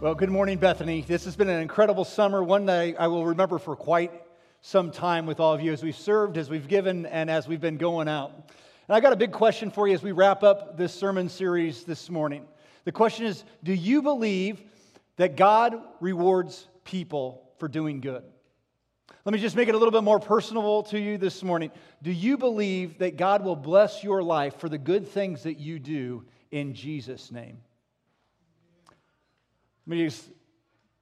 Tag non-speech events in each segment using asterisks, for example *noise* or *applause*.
Well, good morning, Bethany. This has been an incredible summer, one that I will remember for quite some time with all of you as we've served, as we've given, and as we've been going out. And I got a big question for you as we wrap up this sermon series this morning. The question is Do you believe that God rewards people for doing good? Let me just make it a little bit more personal to you this morning. Do you believe that God will bless your life for the good things that you do in Jesus' name? Let me just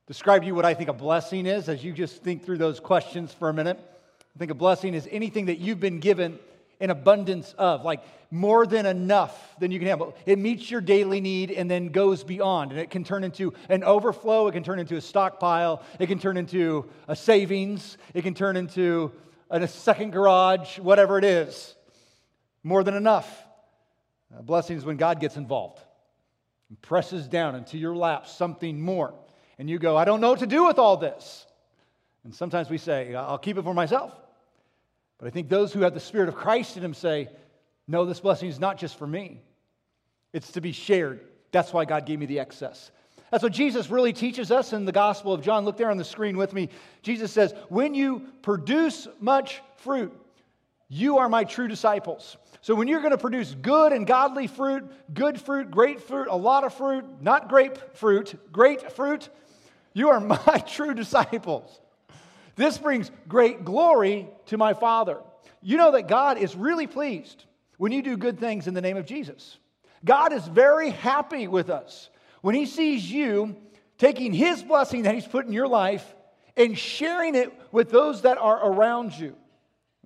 describe to you what I think a blessing is as you just think through those questions for a minute. I think a blessing is anything that you've been given in abundance of, like more than enough than you can have. It meets your daily need and then goes beyond. And it can turn into an overflow, it can turn into a stockpile, it can turn into a savings, it can turn into a second garage, whatever it is. More than enough. A blessing is when God gets involved and presses down into your lap something more. And you go, I don't know what to do with all this. And sometimes we say, I'll keep it for myself. But I think those who have the Spirit of Christ in them say, No, this blessing is not just for me, it's to be shared. That's why God gave me the excess. That's what Jesus really teaches us in the Gospel of John. Look there on the screen with me. Jesus says, When you produce much fruit, you are my true disciples. So when you're going to produce good and godly fruit, good fruit, great fruit, a lot of fruit, not grapefruit, great fruit, you are *laughs* my true disciples. This brings great glory to my Father. You know that God is really pleased when you do good things in the name of Jesus. God is very happy with us when He sees you taking His blessing that He's put in your life and sharing it with those that are around you.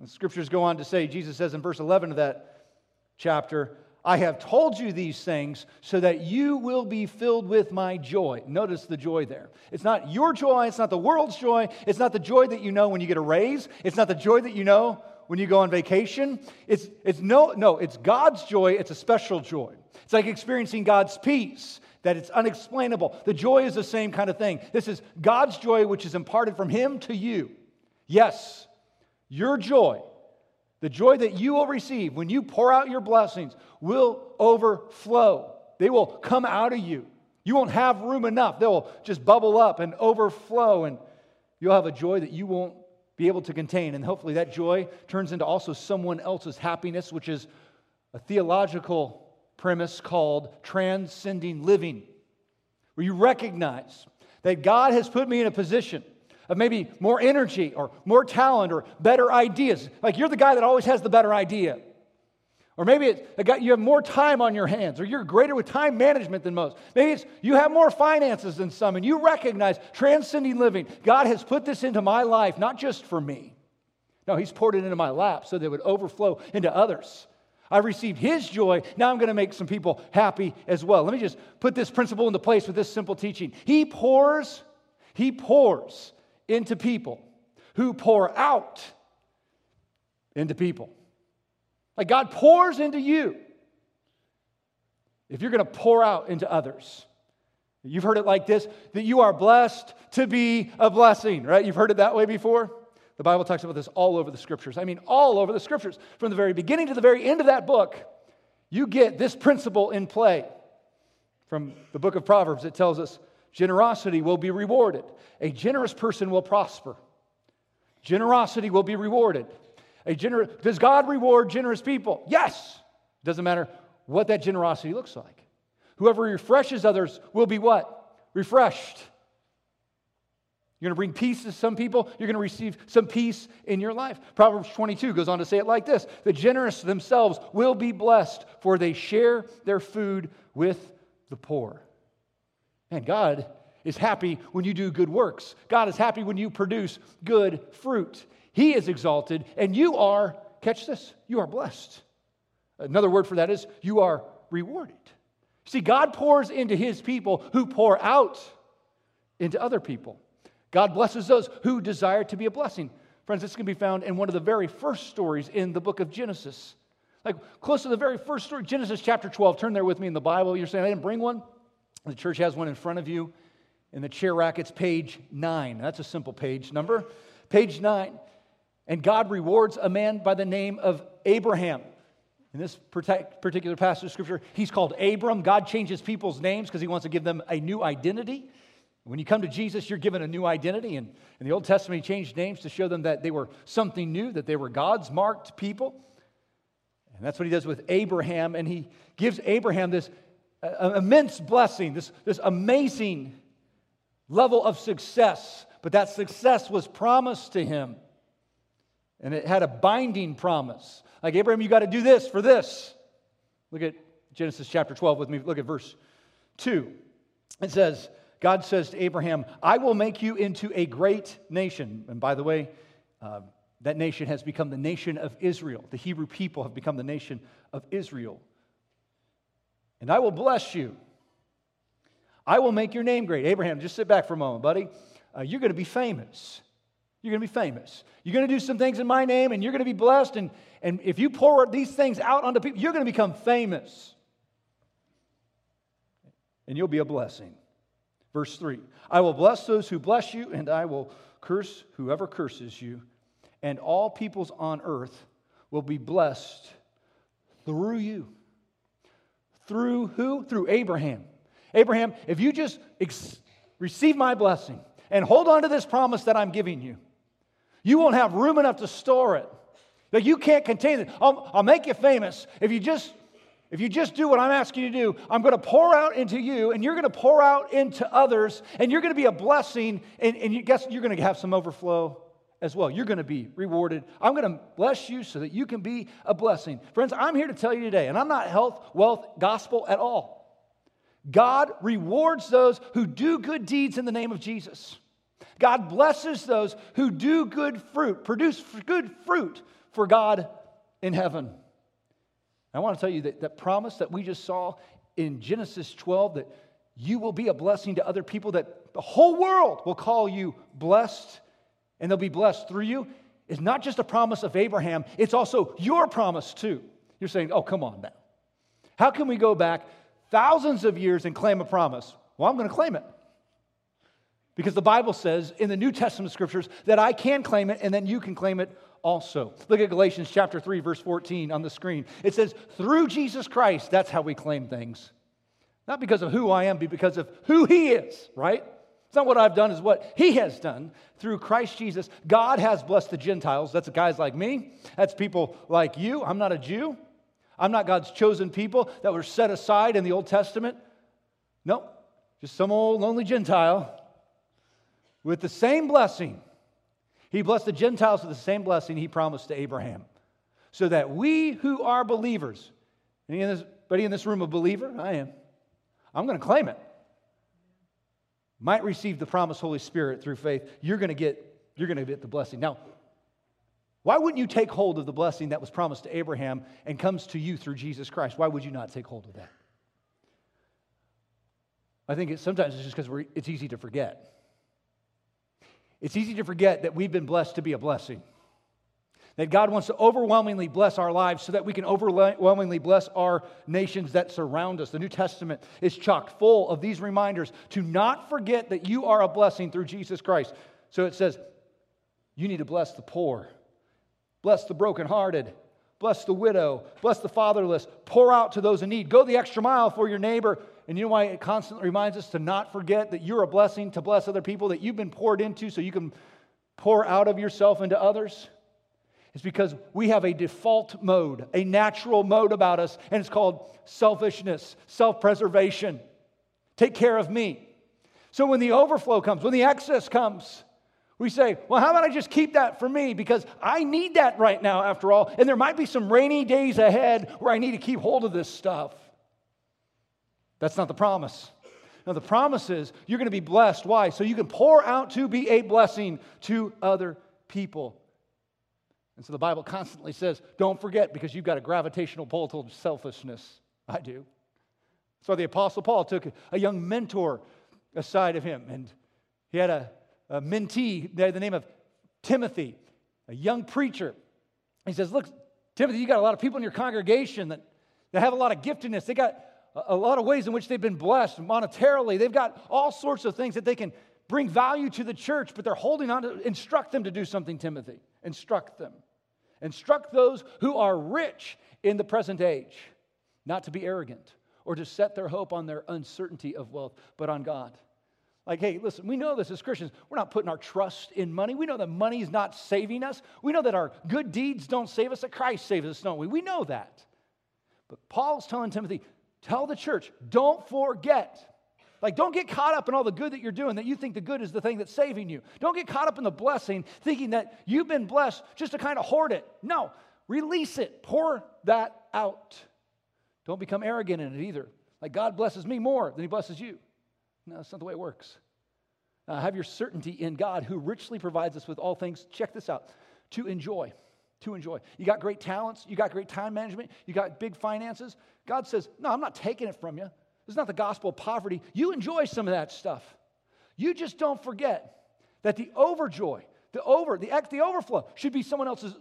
The scriptures go on to say, Jesus says in verse 11 of that chapter, I have told you these things so that you will be filled with my joy. Notice the joy there. It's not your joy, it's not the world's joy, it's not the joy that you know when you get a raise, it's not the joy that you know when you go on vacation. It's, it's no, no, it's God's joy, it's a special joy. It's like experiencing God's peace, that it's unexplainable. The joy is the same kind of thing. This is God's joy, which is imparted from Him to you. Yes, your joy, the joy that you will receive when you pour out your blessings, will overflow. They will come out of you. You won't have room enough. They'll just bubble up and overflow, and you'll have a joy that you won't be able to contain. And hopefully, that joy turns into also someone else's happiness, which is a theological premise called transcending living, where you recognize that God has put me in a position of maybe more energy or more talent or better ideas. Like you're the guy that always has the better idea. Or maybe it's guy, you have more time on your hands, or you're greater with time management than most. Maybe it's you have more finances than some, and you recognize transcending living. God has put this into my life, not just for me. No, He's poured it into my lap so that it would overflow into others. I received His joy. Now I'm going to make some people happy as well. Let me just put this principle into place with this simple teaching. He pours, He pours into people, who pour out into people. Like God pours into you if you're going to pour out into others. You've heard it like this that you are blessed to be a blessing, right? You've heard it that way before? The Bible talks about this all over the scriptures. I mean, all over the scriptures. From the very beginning to the very end of that book, you get this principle in play. From the book of Proverbs, it tells us generosity will be rewarded. A generous person will prosper. Generosity will be rewarded. A gener- Does God reward generous people? Yes. Doesn't matter what that generosity looks like. Whoever refreshes others will be what? Refreshed. You're going to bring peace to some people, you're going to receive some peace in your life. Proverbs 22 goes on to say it like this The generous themselves will be blessed, for they share their food with the poor. Man, God is happy when you do good works. God is happy when you produce good fruit. He is exalted, and you are, catch this, you are blessed. Another word for that is you are rewarded. See, God pours into his people who pour out into other people. God blesses those who desire to be a blessing. Friends, this can be found in one of the very first stories in the book of Genesis. Like close to the very first story, Genesis chapter 12. Turn there with me in the Bible. You're saying, I didn't bring one? The church has one in front of you. In the chair rack, it's page nine. That's a simple page number. Page nine. And God rewards a man by the name of Abraham. In this particular passage of scripture, he's called Abram. God changes people's names because he wants to give them a new identity. When you come to Jesus, you're given a new identity. And in the Old Testament, he changed names to show them that they were something new, that they were God's marked people. And that's what he does with Abraham. And he gives Abraham this immense blessing, this, this amazing level of success. But that success was promised to him. And it had a binding promise. Like, Abraham, you got to do this for this. Look at Genesis chapter 12 with me. Look at verse 2. It says, God says to Abraham, I will make you into a great nation. And by the way, uh, that nation has become the nation of Israel. The Hebrew people have become the nation of Israel. And I will bless you. I will make your name great. Abraham, just sit back for a moment, buddy. Uh, you're going to be famous. You're going to be famous. You're going to do some things in my name, and you're going to be blessed. And, and if you pour these things out onto people, you're going to become famous. And you'll be a blessing. Verse 3 I will bless those who bless you, and I will curse whoever curses you. And all peoples on earth will be blessed through you. Through who? Through Abraham. Abraham, if you just ex- receive my blessing and hold on to this promise that I'm giving you, you won't have room enough to store it. That you can't contain it. I'll, I'll make you famous if you just if you just do what I'm asking you to do, I'm going to pour out into you, and you're going to pour out into others, and you're going to be a blessing, and, and you guess you're going to have some overflow as well. You're going to be rewarded. I'm going to bless you so that you can be a blessing. Friends, I'm here to tell you today, and I'm not health, wealth, gospel at all. God rewards those who do good deeds in the name of Jesus. God blesses those who do good fruit, produce good fruit for God in heaven. I want to tell you that that promise that we just saw in Genesis 12 that you will be a blessing to other people, that the whole world will call you blessed and they'll be blessed through you, is not just a promise of Abraham, it's also your promise too. You're saying, oh, come on now. How can we go back thousands of years and claim a promise? Well, I'm going to claim it. Because the Bible says in the New Testament scriptures that I can claim it and then you can claim it also. Look at Galatians chapter 3 verse 14 on the screen. It says, "Through Jesus Christ, that's how we claim things." Not because of who I am, but because of who he is, right? It's not what I've done, it's what he has done. Through Christ Jesus, God has blessed the Gentiles. That's guys like me. That's people like you. I'm not a Jew. I'm not God's chosen people that were set aside in the Old Testament. No, just some old lonely Gentile with the same blessing he blessed the Gentiles with the same blessing he promised to Abraham. So that we who are believers, anybody in this room a believer? I am. I'm going to claim it. Might receive the promised Holy Spirit through faith. You're going to get you're going to get the blessing. Now, why wouldn't you take hold of the blessing that was promised to Abraham and comes to you through Jesus Christ? Why would you not take hold of that? I think it's, sometimes it's just because it's easy to forget. It's easy to forget that we've been blessed to be a blessing. That God wants to overwhelmingly bless our lives so that we can overwhelmingly bless our nations that surround us. The New Testament is chock full of these reminders to not forget that you are a blessing through Jesus Christ. So it says, you need to bless the poor, bless the brokenhearted, bless the widow, bless the fatherless, pour out to those in need, go the extra mile for your neighbor, and you know why it constantly reminds us to not forget that you're a blessing to bless other people, that you've been poured into so you can pour out of yourself into others? It's because we have a default mode, a natural mode about us, and it's called selfishness, self preservation. Take care of me. So when the overflow comes, when the excess comes, we say, well, how about I just keep that for me? Because I need that right now, after all. And there might be some rainy days ahead where I need to keep hold of this stuff. That's not the promise. Now, the promise is you're going to be blessed. Why? So you can pour out to be a blessing to other people. And so the Bible constantly says, don't forget because you've got a gravitational pull towards selfishness. I do. So the Apostle Paul took a young mentor aside of him, and he had a, a mentee by the name of Timothy, a young preacher. He says, Look, Timothy, you got a lot of people in your congregation that, that have a lot of giftedness. They got a lot of ways in which they've been blessed monetarily. They've got all sorts of things that they can bring value to the church, but they're holding on to instruct them to do something, Timothy. Instruct them. Instruct those who are rich in the present age not to be arrogant or to set their hope on their uncertainty of wealth, but on God. Like, hey, listen, we know this as Christians. We're not putting our trust in money. We know that money is not saving us. We know that our good deeds don't save us, that Christ saves us, don't we? We know that. But Paul's telling Timothy, tell the church, don't forget. Like, don't get caught up in all the good that you're doing, that you think the good is the thing that's saving you. Don't get caught up in the blessing, thinking that you've been blessed just to kind of hoard it. No, release it, pour that out. Don't become arrogant in it either. Like, God blesses me more than He blesses you. No, that's not the way it works. Uh, have your certainty in God who richly provides us with all things. Check this out to enjoy. To enjoy. You got great talents, you got great time management, you got big finances. God says, No, I'm not taking it from you. Is not the gospel of poverty. You enjoy some of that stuff. You just don't forget that the overjoy, the over, the, the overflow should be someone else's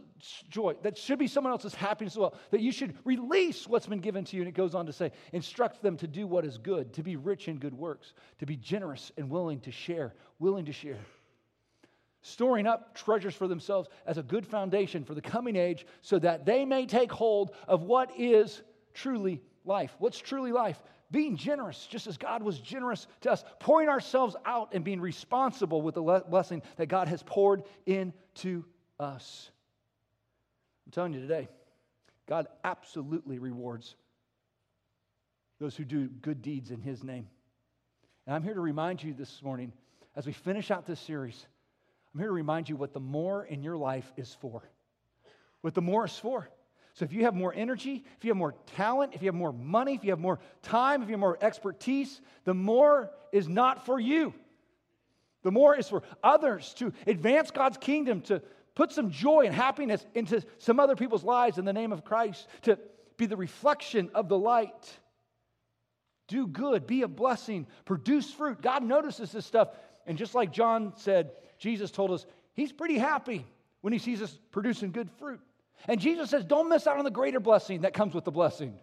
joy. That should be someone else's happiness as well. That you should release what's been given to you. And it goes on to say, instruct them to do what is good, to be rich in good works, to be generous and willing to share, willing to share. Storing up treasures for themselves as a good foundation for the coming age so that they may take hold of what is truly life. What's truly life? Being generous, just as God was generous to us, pouring ourselves out and being responsible with the blessing that God has poured into us. I'm telling you today, God absolutely rewards those who do good deeds in His name. And I'm here to remind you this morning, as we finish out this series, I'm here to remind you what the more in your life is for. What the more is for. So if you have more energy, if you have more talent, if you have more money, if you have more time, if you have more expertise, the more is not for you. The more is for others to advance God's kingdom, to put some joy and happiness into some other people's lives in the name of Christ, to be the reflection of the light. Do good, be a blessing, produce fruit. God notices this stuff. And just like John said, Jesus told us he's pretty happy when he sees us producing good fruit. And Jesus says, don't miss out on the greater blessing that comes with the blessing.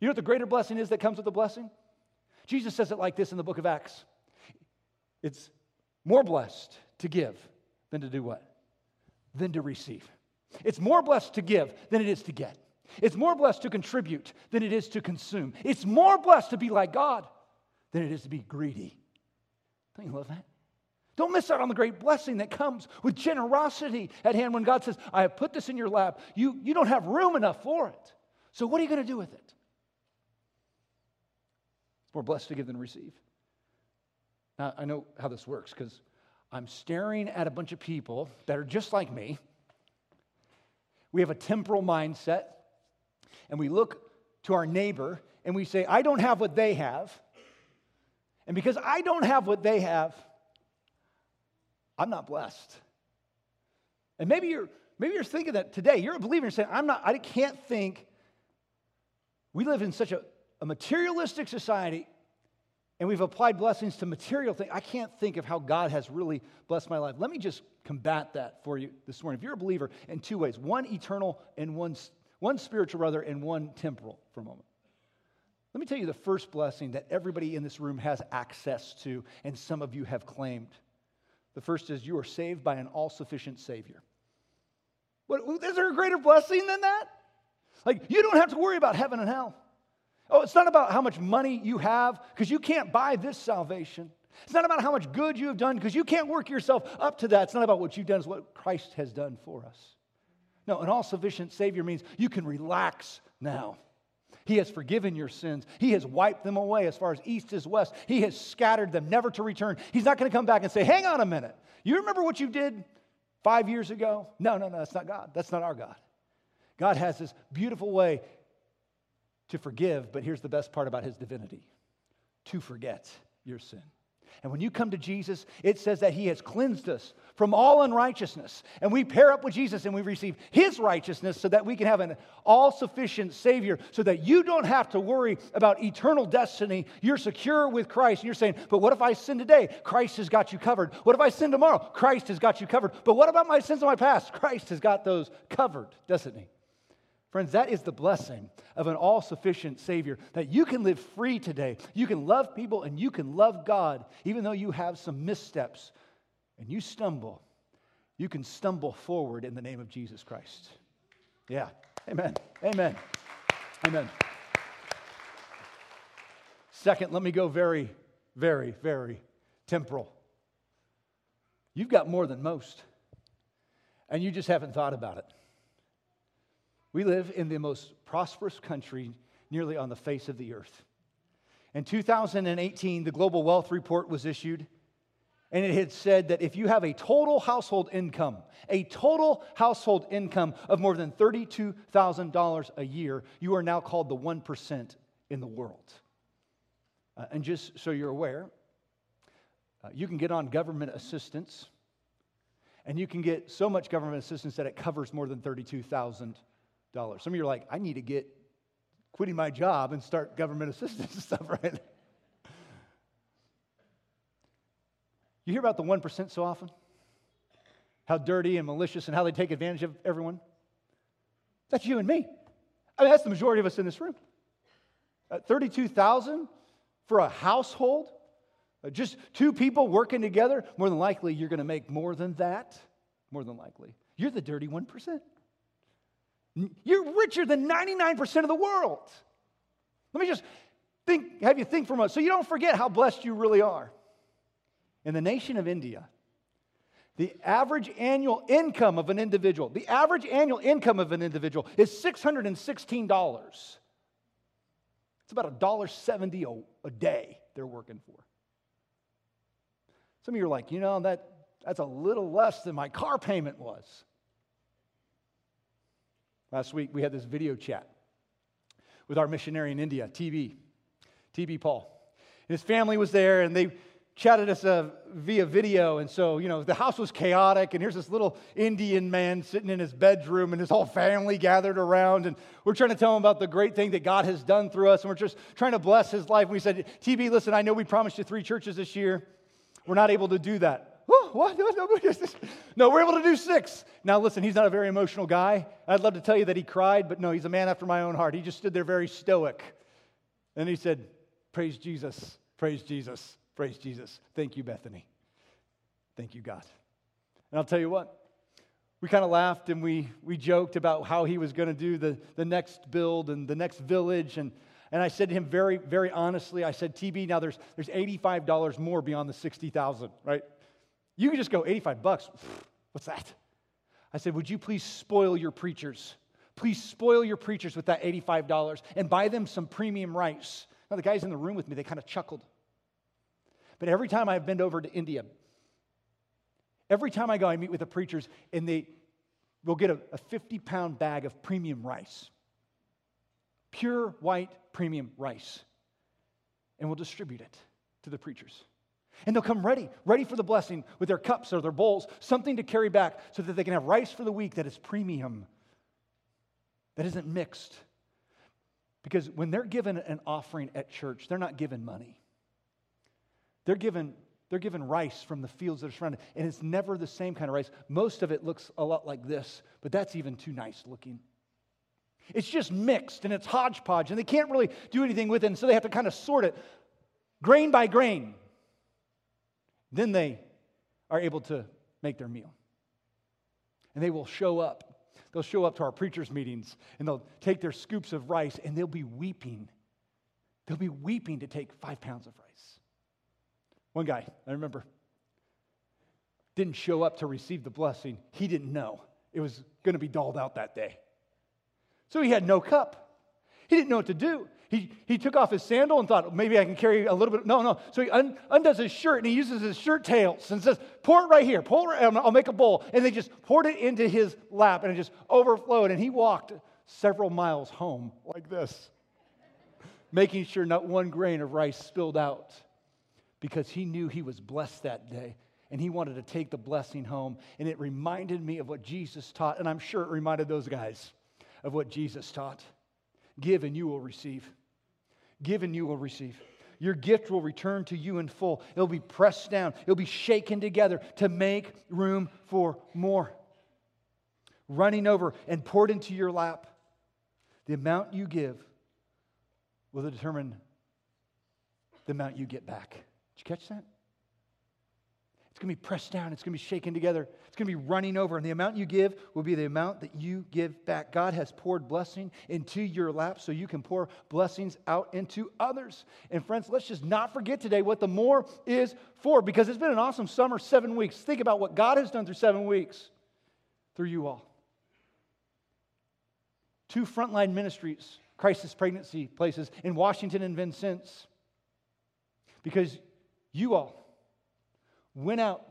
You know what the greater blessing is that comes with the blessing? Jesus says it like this in the book of Acts it's more blessed to give than to do what? than to receive. It's more blessed to give than it is to get. It's more blessed to contribute than it is to consume. It's more blessed to be like God than it is to be greedy. Don't you love that? Don't miss out on the great blessing that comes with generosity at hand when God says, I have put this in your lap. You, you don't have room enough for it. So, what are you going to do with it? It's more blessed to give than receive. Now, I know how this works because I'm staring at a bunch of people that are just like me. We have a temporal mindset, and we look to our neighbor and we say, I don't have what they have. And because I don't have what they have, I'm not blessed. And maybe you're maybe you're thinking that today. You're a believer and saying, I'm not, I can't think. We live in such a, a materialistic society and we've applied blessings to material things. I can't think of how God has really blessed my life. Let me just combat that for you this morning. If you're a believer, in two ways one eternal and one, one spiritual, rather, and one temporal for a moment. Let me tell you the first blessing that everybody in this room has access to, and some of you have claimed. The first is you are saved by an all sufficient Savior. What, is there a greater blessing than that? Like, you don't have to worry about heaven and hell. Oh, it's not about how much money you have, because you can't buy this salvation. It's not about how much good you have done, because you can't work yourself up to that. It's not about what you've done, it's what Christ has done for us. No, an all sufficient Savior means you can relax now. He has forgiven your sins. He has wiped them away as far as east is west. He has scattered them, never to return. He's not going to come back and say, Hang on a minute. You remember what you did five years ago? No, no, no, that's not God. That's not our God. God has this beautiful way to forgive, but here's the best part about his divinity to forget your sin. And when you come to Jesus, it says that he has cleansed us from all unrighteousness. And we pair up with Jesus and we receive his righteousness so that we can have an all sufficient Savior, so that you don't have to worry about eternal destiny. You're secure with Christ. And you're saying, but what if I sin today? Christ has got you covered. What if I sin tomorrow? Christ has got you covered. But what about my sins of my past? Christ has got those covered, doesn't he? Friends, that is the blessing of an all sufficient Savior that you can live free today. You can love people and you can love God, even though you have some missteps and you stumble. You can stumble forward in the name of Jesus Christ. Yeah. Amen. Amen. Amen. Second, let me go very, very, very temporal. You've got more than most, and you just haven't thought about it. We live in the most prosperous country nearly on the face of the earth. In 2018, the Global Wealth Report was issued, and it had said that if you have a total household income, a total household income of more than $32,000 a year, you are now called the 1% in the world. Uh, and just so you're aware, uh, you can get on government assistance, and you can get so much government assistance that it covers more than $32,000. Some of you are like, I need to get quitting my job and start government *laughs* assistance and stuff, right? You hear about the 1% so often? How dirty and malicious and how they take advantage of everyone? That's you and me. I mean, that's the majority of us in this room. Uh, 32,000 for a household? Uh, just two people working together? More than likely, you're going to make more than that. More than likely. You're the dirty 1%. You're richer than 99% of the world. Let me just think, have you think for a moment, so you don't forget how blessed you really are. In the nation of India, the average annual income of an individual, the average annual income of an individual is $616. It's about $1.70 a day they're working for. Some of you are like, you know, that, that's a little less than my car payment was. Last week we had this video chat with our missionary in India, TB, TB Paul. And his family was there and they chatted us uh, via video. And so, you know, the house was chaotic, and here's this little Indian man sitting in his bedroom, and his whole family gathered around. And we're trying to tell him about the great thing that God has done through us, and we're just trying to bless his life. And we said, TB, listen, I know we promised you three churches this year. We're not able to do that. What? *laughs* No, we're able to do six. Now, listen, he's not a very emotional guy. I'd love to tell you that he cried, but no, he's a man after my own heart. He just stood there very stoic. And he said, Praise Jesus, praise Jesus. Praise Jesus. Thank you, Bethany. Thank you, God. And I'll tell you what, we kind of laughed and we, we joked about how he was going to do the, the next build and the next village. And, and I said to him very, very honestly, I said, TB, now there's, there's $85 more beyond the 60,000, right? You can just go 85 bucks. What's that? I said, would you please spoil your preachers? Please spoil your preachers with that $85 and buy them some premium rice. Now, the guys in the room with me, they kind of chuckled. But every time I've been over to India, every time I go, I meet with the preachers, and they will get a, a 50 pound bag of premium rice, pure white premium rice, and we'll distribute it to the preachers. And they'll come ready, ready for the blessing with their cups or their bowls, something to carry back so that they can have rice for the week that is premium, that isn't mixed. Because when they're given an offering at church, they're not given money. They're given, they're given rice from the fields that are surrounded, and it's never the same kind of rice. Most of it looks a lot like this, but that's even too nice looking. It's just mixed and it's hodgepodge, and they can't really do anything with it, and so they have to kind of sort it grain by grain. Then they are able to make their meal. And they will show up. They'll show up to our preachers' meetings and they'll take their scoops of rice and they'll be weeping. They'll be weeping to take five pounds of rice. One guy, I remember, didn't show up to receive the blessing. He didn't know it was going to be dolled out that day. So he had no cup. He didn't know what to do. He, he took off his sandal and thought, maybe I can carry a little bit. No, no. So he un, undoes his shirt and he uses his shirt tails and says, pour it right here. Pour it, I'll make a bowl. And they just poured it into his lap and it just overflowed. And he walked several miles home like this, making sure not one grain of rice spilled out because he knew he was blessed that day and he wanted to take the blessing home. And it reminded me of what Jesus taught, and I'm sure it reminded those guys of what Jesus taught. Give and you will receive. Give and you will receive. Your gift will return to you in full. It'll be pressed down, it'll be shaken together to make room for more. Running over and poured into your lap. The amount you give will determine the amount you get back. Did you catch that? It's going to be pressed down. It's going to be shaken together. It's going to be running over. And the amount you give will be the amount that you give back. God has poured blessing into your lap so you can pour blessings out into others. And friends, let's just not forget today what the more is for because it's been an awesome summer, seven weeks. Think about what God has done through seven weeks through you all. Two frontline ministries, crisis pregnancy places in Washington and Vincennes. Because you all went out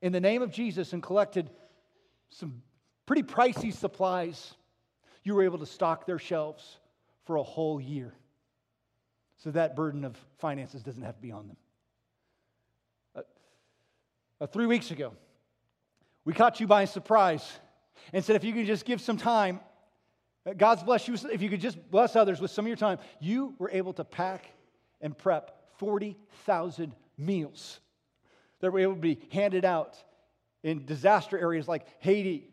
in the name of Jesus and collected some pretty pricey supplies, you were able to stock their shelves for a whole year. So that burden of finances doesn't have to be on them. Uh, uh, three weeks ago, we caught you by surprise and said, if you could just give some time, uh, God's bless you. If you could just bless others with some of your time, you were able to pack and prep 40,000 meals that were able to be handed out in disaster areas like Haiti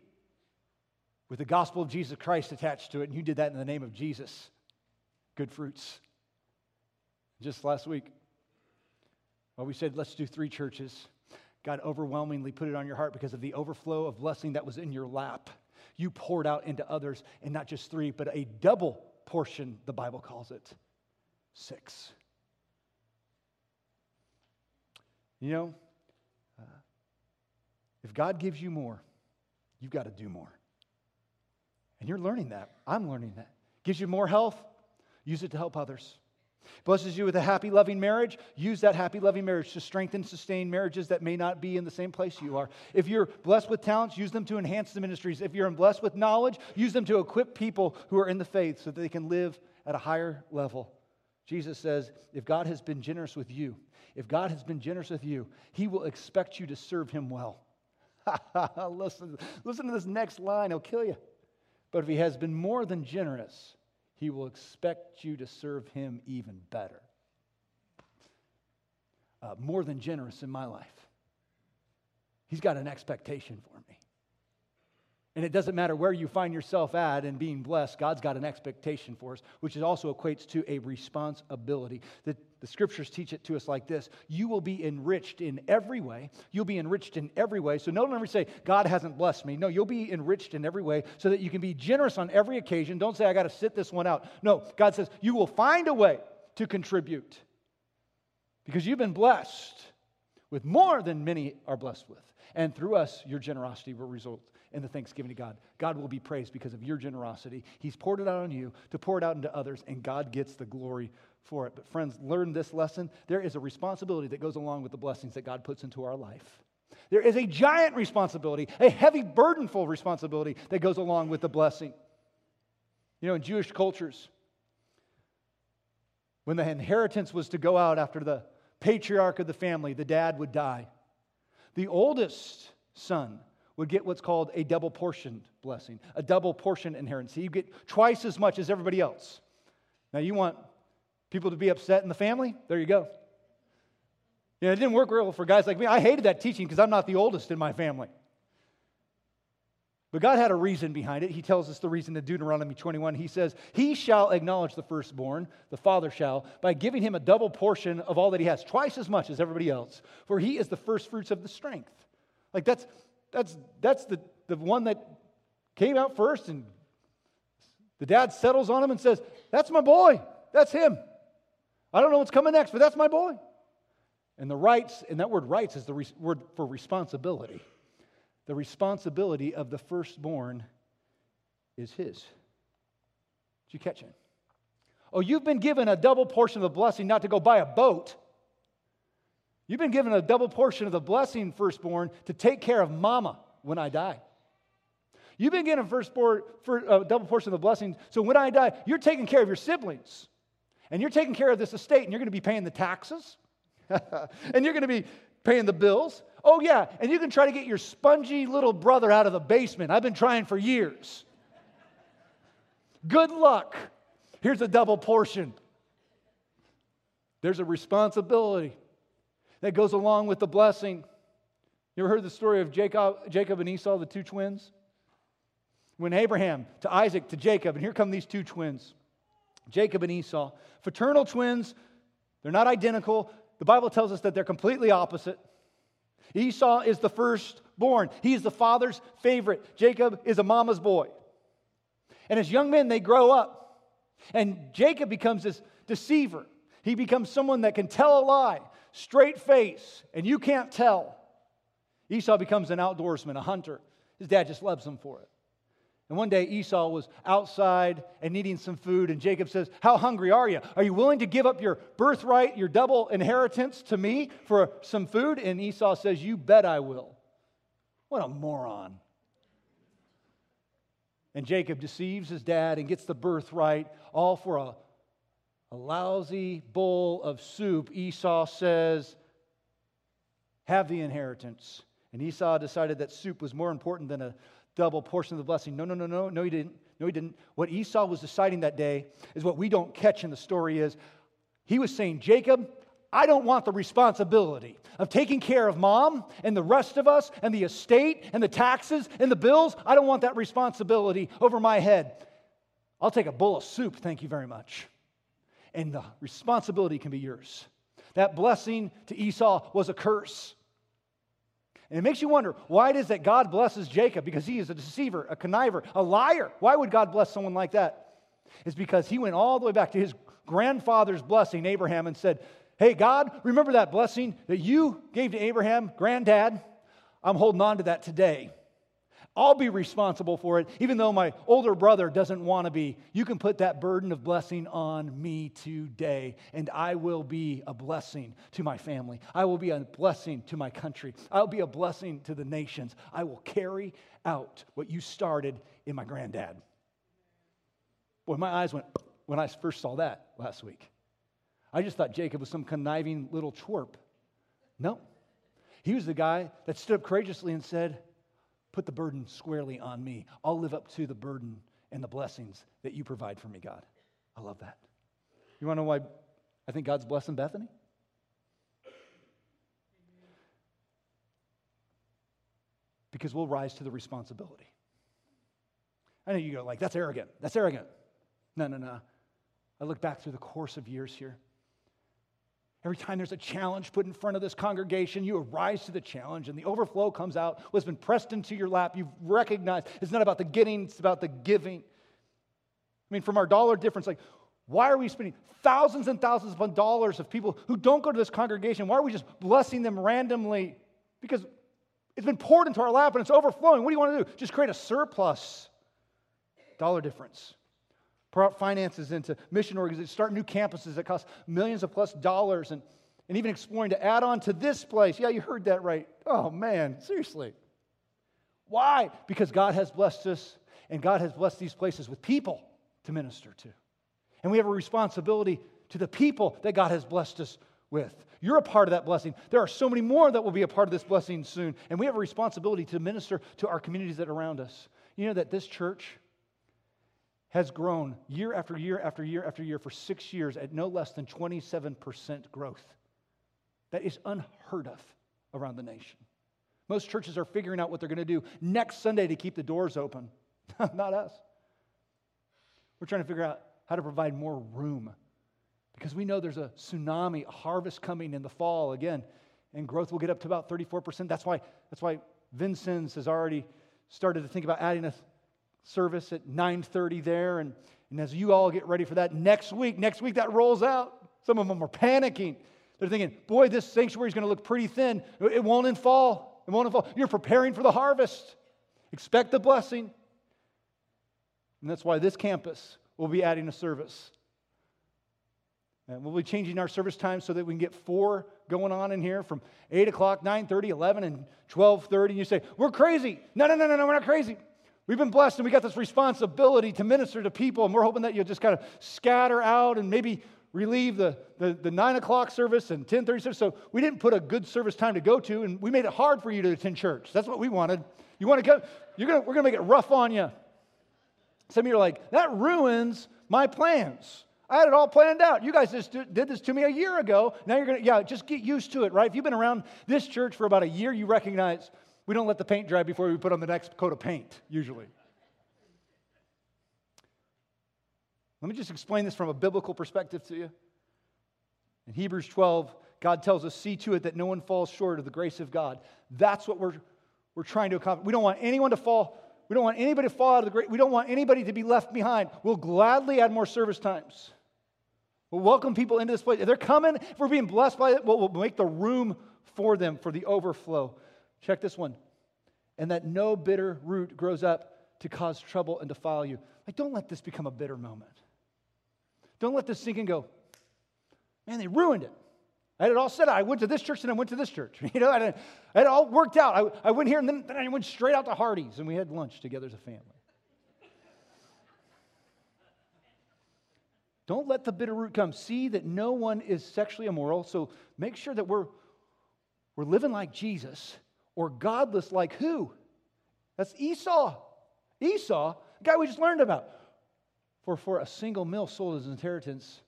with the gospel of Jesus Christ attached to it. And you did that in the name of Jesus. Good fruits. Just last week, well, we said, let's do three churches. God overwhelmingly put it on your heart because of the overflow of blessing that was in your lap. You poured out into others, and not just three, but a double portion, the Bible calls it six. You know, if God gives you more, you've got to do more. And you're learning that. I'm learning that. Gives you more health, use it to help others. Blesses you with a happy, loving marriage, use that happy, loving marriage to strengthen, sustain marriages that may not be in the same place you are. If you're blessed with talents, use them to enhance the ministries. If you're blessed with knowledge, use them to equip people who are in the faith so that they can live at a higher level. Jesus says, if God has been generous with you, if God has been generous with you, he will expect you to serve him well. *laughs* listen, listen to this next line, he'll kill you. But if he has been more than generous, he will expect you to serve him even better. Uh, more than generous in my life. He's got an expectation for me. And it doesn't matter where you find yourself at and being blessed, God's got an expectation for us, which also equates to a responsibility. The, the scriptures teach it to us like this You will be enriched in every way. You'll be enriched in every way. So no, don't ever say, God hasn't blessed me. No, you'll be enriched in every way so that you can be generous on every occasion. Don't say, I got to sit this one out. No, God says, You will find a way to contribute because you've been blessed with more than many are blessed with. And through us, your generosity will result in the thanksgiving to God. God will be praised because of your generosity. He's poured it out on you to pour it out into others, and God gets the glory for it. But, friends, learn this lesson. There is a responsibility that goes along with the blessings that God puts into our life. There is a giant responsibility, a heavy, burdenful responsibility that goes along with the blessing. You know, in Jewish cultures, when the inheritance was to go out after the patriarch of the family, the dad would die. The oldest son would get what's called a double portioned blessing, a double portion inheritance. You get twice as much as everybody else. Now, you want people to be upset in the family? There you go. You know, it didn't work real well for guys like me. I hated that teaching because I'm not the oldest in my family. But God had a reason behind it. He tells us the reason in Deuteronomy 21. He says, He shall acknowledge the firstborn, the father shall, by giving him a double portion of all that he has, twice as much as everybody else, for he is the firstfruits of the strength. Like that's that's, that's the, the one that came out first, and the dad settles on him and says, That's my boy. That's him. I don't know what's coming next, but that's my boy. And the rights, and that word rights is the re- word for responsibility. The responsibility of the firstborn is his. Did you catch it? Oh, you've been given a double portion of the blessing not to go buy a boat You've been given a double portion of the blessing, firstborn, to take care of mama when I die. You've been given a firstborn, for a uh, double portion of the blessing, so when I die, you're taking care of your siblings. And you're taking care of this estate, and you're going to be paying the taxes. *laughs* and you're going to be paying the bills. Oh, yeah, and you can try to get your spongy little brother out of the basement. I've been trying for years. Good luck. Here's a double portion. There's a responsibility that goes along with the blessing. You ever heard the story of Jacob, Jacob and Esau, the two twins? When Abraham to Isaac to Jacob, and here come these two twins, Jacob and Esau, fraternal twins, they're not identical. The Bible tells us that they're completely opposite. Esau is the firstborn. He is the father's favorite. Jacob is a mama's boy. And as young men, they grow up. And Jacob becomes this deceiver. He becomes someone that can tell a lie, straight face, and you can't tell. Esau becomes an outdoorsman, a hunter. His dad just loves him for it. And one day Esau was outside and needing some food, and Jacob says, How hungry are you? Are you willing to give up your birthright, your double inheritance to me for some food? And Esau says, You bet I will. What a moron. And Jacob deceives his dad and gets the birthright, all for a, a lousy bowl of soup. Esau says, Have the inheritance. And Esau decided that soup was more important than a double portion of the blessing. No, no, no, no, no, he didn't. No, he didn't. What Esau was deciding that day is what we don't catch in the story is he was saying, Jacob, I don't want the responsibility of taking care of mom and the rest of us and the estate and the taxes and the bills. I don't want that responsibility over my head. I'll take a bowl of soup, thank you very much. And the responsibility can be yours. That blessing to Esau was a curse. And it makes you wonder why it is that God blesses Jacob? Because he is a deceiver, a conniver, a liar. Why would God bless someone like that? It's because he went all the way back to his grandfather's blessing, Abraham, and said, Hey, God, remember that blessing that you gave to Abraham, granddad? I'm holding on to that today. I'll be responsible for it, even though my older brother doesn't want to be. You can put that burden of blessing on me today, and I will be a blessing to my family. I will be a blessing to my country. I'll be a blessing to the nations. I will carry out what you started in my granddad. Boy, my eyes went when I first saw that last week. I just thought Jacob was some conniving little twerp. No. He was the guy that stood up courageously and said, Put the burden squarely on me. I'll live up to the burden and the blessings that you provide for me, God. I love that. You want to know why I think God's blessing Bethany? Because we'll rise to the responsibility. I know you go like, that's arrogant. That's arrogant. No, no, no. I look back through the course of years here. Every time there's a challenge put in front of this congregation, you arise to the challenge and the overflow comes out. What's been pressed into your lap, you've recognized it's not about the getting, it's about the giving. I mean, from our dollar difference, like, why are we spending thousands and thousands of dollars of people who don't go to this congregation? Why are we just blessing them randomly? Because it's been poured into our lap and it's overflowing. What do you want to do? Just create a surplus dollar difference finances into mission organizations, start new campuses that cost millions of plus dollars, and, and even exploring to add on to this place. Yeah, you heard that right. Oh, man, seriously. Why? Because God has blessed us, and God has blessed these places with people to minister to. And we have a responsibility to the people that God has blessed us with. You're a part of that blessing. There are so many more that will be a part of this blessing soon. And we have a responsibility to minister to our communities that are around us. You know that this church, has grown year after year after year after year for six years at no less than 27% growth. That is unheard of around the nation. Most churches are figuring out what they're going to do next Sunday to keep the doors open. *laughs* Not us. We're trying to figure out how to provide more room because we know there's a tsunami, a harvest coming in the fall again, and growth will get up to about 34%. That's why, that's why Vincennes has already started to think about adding a service at 9.30 there and, and as you all get ready for that next week next week that rolls out some of them are panicking. They're thinking boy this sanctuary is going to look pretty thin. It won't in fall. It won't in fall. You're preparing for the harvest. Expect the blessing. And that's why this campus will be adding a service. And we'll be changing our service time so that we can get four going on in here from 8 o'clock 9.30 11 and 12.30 and you say we're crazy. No no no no no we're not crazy We've been blessed and we got this responsibility to minister to people, and we're hoping that you'll just kind of scatter out and maybe relieve the, the, the 9 o'clock service and 10.30 service. So we didn't put a good service time to go to, and we made it hard for you to attend church. That's what we wanted. You want to go? You're gonna, we're going to make it rough on you. Some of you are like, that ruins my plans. I had it all planned out. You guys just did this to me a year ago. Now you're going to, yeah, just get used to it, right? If you've been around this church for about a year, you recognize we don't let the paint dry before we put on the next coat of paint, usually. Let me just explain this from a biblical perspective to you. In Hebrews 12, God tells us, see to it that no one falls short of the grace of God. That's what we're, we're trying to accomplish. We don't want anyone to fall. We don't want anybody to fall out of the grace. We don't want anybody to be left behind. We'll gladly add more service times. We'll welcome people into this place. If they're coming, if we're being blessed by it, we'll, we'll make the room for them for the overflow. Check this one. And that no bitter root grows up to cause trouble and defile you. Like, don't let this become a bitter moment. Don't let this sink and go, man, they ruined it. I had it all set out. I went to this church and I went to this church. *laughs* You know, I had it all worked out. I, I went here and then, then I went straight out to Hardee's and we had lunch together as a family. Don't let the bitter root come. See that no one is sexually immoral. So make sure that we're, we're living like Jesus or godless like who? That's Esau. Esau, the guy we just learned about. For for a single mill sold his inheritance,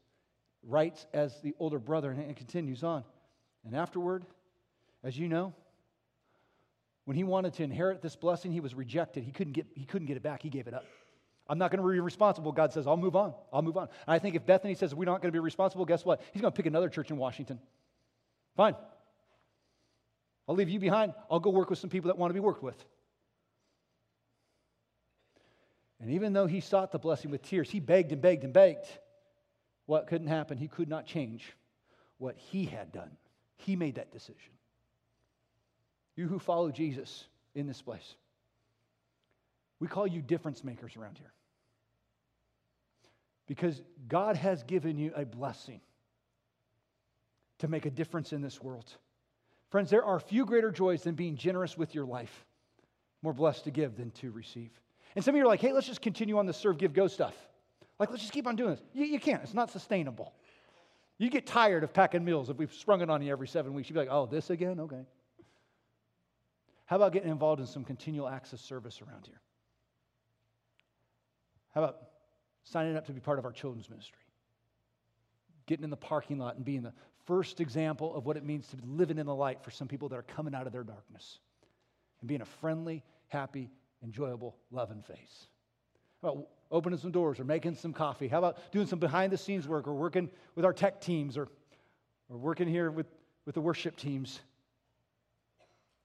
rights as the older brother, and it continues on. And afterward, as you know, when he wanted to inherit this blessing, he was rejected. He couldn't get, he couldn't get it back. He gave it up. I'm not going to be responsible. God says, I'll move on. I'll move on. And I think if Bethany says we're not going to be responsible, guess what? He's going to pick another church in Washington. Fine. I'll leave you behind. I'll go work with some people that want to be worked with. And even though he sought the blessing with tears, he begged and begged and begged. What couldn't happen? He could not change what he had done. He made that decision. You who follow Jesus in this place, we call you difference makers around here. Because God has given you a blessing to make a difference in this world. Friends, there are few greater joys than being generous with your life. More blessed to give than to receive. And some of you are like, hey, let's just continue on the serve, give, go stuff. Like, let's just keep on doing this. You, you can't, it's not sustainable. You get tired of packing meals if we've sprung it on you every seven weeks. You'd be like, oh, this again? Okay. How about getting involved in some continual access service around here? How about signing up to be part of our children's ministry? Getting in the parking lot and being the first example of what it means to be living in the light for some people that are coming out of their darkness and being a friendly, happy, enjoyable, loving face. How about opening some doors or making some coffee? How about doing some behind the scenes work or working with our tech teams or, or working here with, with the worship teams?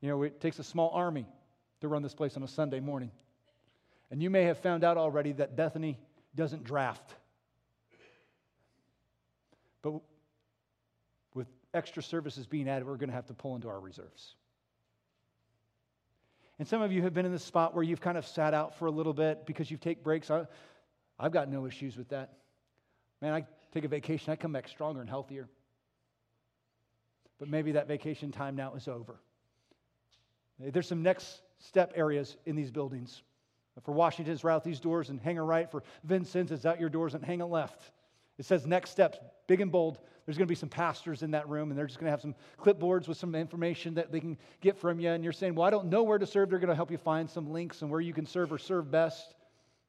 You know, it takes a small army to run this place on a Sunday morning. And you may have found out already that Bethany doesn't draft. But extra services being added, we're going to have to pull into our reserves. And some of you have been in the spot where you've kind of sat out for a little bit because you've take breaks. I, I've got no issues with that. Man, I take a vacation, I come back stronger and healthier. But maybe that vacation time now is over. There's some next step areas in these buildings. For Washington, it's out these doors and hang a right. For Vincennes, it's out your doors and hang a left. It says next steps, big and bold. There's going to be some pastors in that room, and they're just going to have some clipboards with some information that they can get from you. And you're saying, Well, I don't know where to serve. They're going to help you find some links and where you can serve or serve best.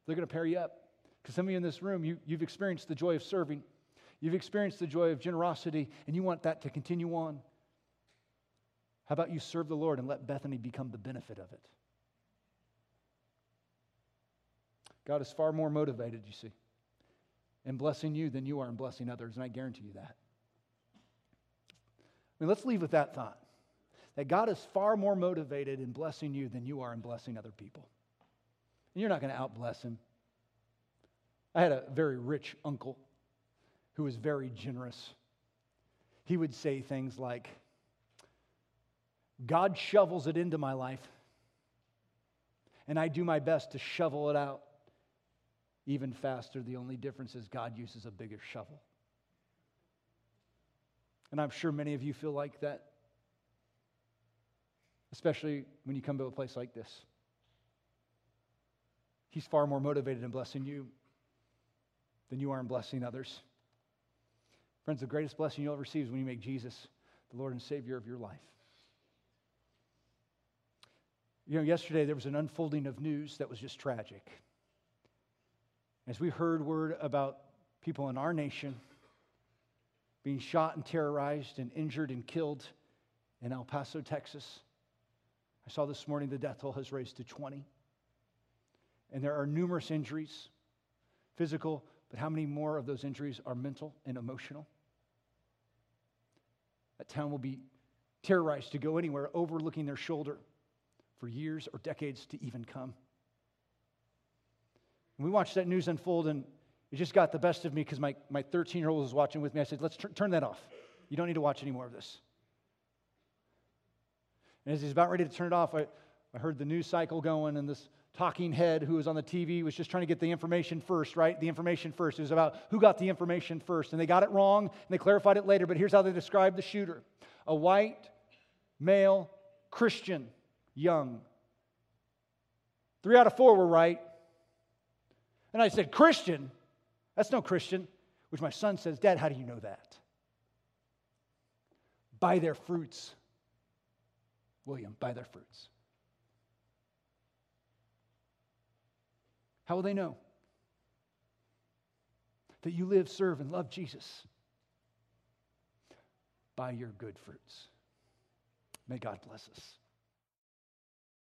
They're going to pair you up. Because some of you in this room, you, you've experienced the joy of serving, you've experienced the joy of generosity, and you want that to continue on. How about you serve the Lord and let Bethany become the benefit of it? God is far more motivated, you see, in blessing you than you are in blessing others, and I guarantee you that. Mean, let's leave with that thought that God is far more motivated in blessing you than you are in blessing other people. And you're not going to outbless him. I had a very rich uncle who was very generous. He would say things like, God shovels it into my life, and I do my best to shovel it out even faster. The only difference is God uses a bigger shovel. And I'm sure many of you feel like that, especially when you come to a place like this. He's far more motivated in blessing you than you are in blessing others. Friends, the greatest blessing you'll ever receive is when you make Jesus the Lord and Savior of your life. You know, yesterday there was an unfolding of news that was just tragic. As we heard word about people in our nation being shot and terrorized and injured and killed in El Paso, Texas. I saw this morning the death toll has raised to 20. And there are numerous injuries, physical, but how many more of those injuries are mental and emotional? That town will be terrorized to go anywhere, overlooking their shoulder for years or decades to even come. And we watched that news unfold, and it just got the best of me because my, my 13 year old was watching with me. I said, Let's tr- turn that off. You don't need to watch any more of this. And as he's about ready to turn it off, I, I heard the news cycle going, and this talking head who was on the TV was just trying to get the information first, right? The information first. It was about who got the information first. And they got it wrong, and they clarified it later, but here's how they described the shooter a white, male, Christian, young. Three out of four were right. And I said, Christian? That's no Christian. Which my son says, Dad, how do you know that? By their fruits. William, by their fruits. How will they know? That you live, serve, and love Jesus by your good fruits. May God bless us.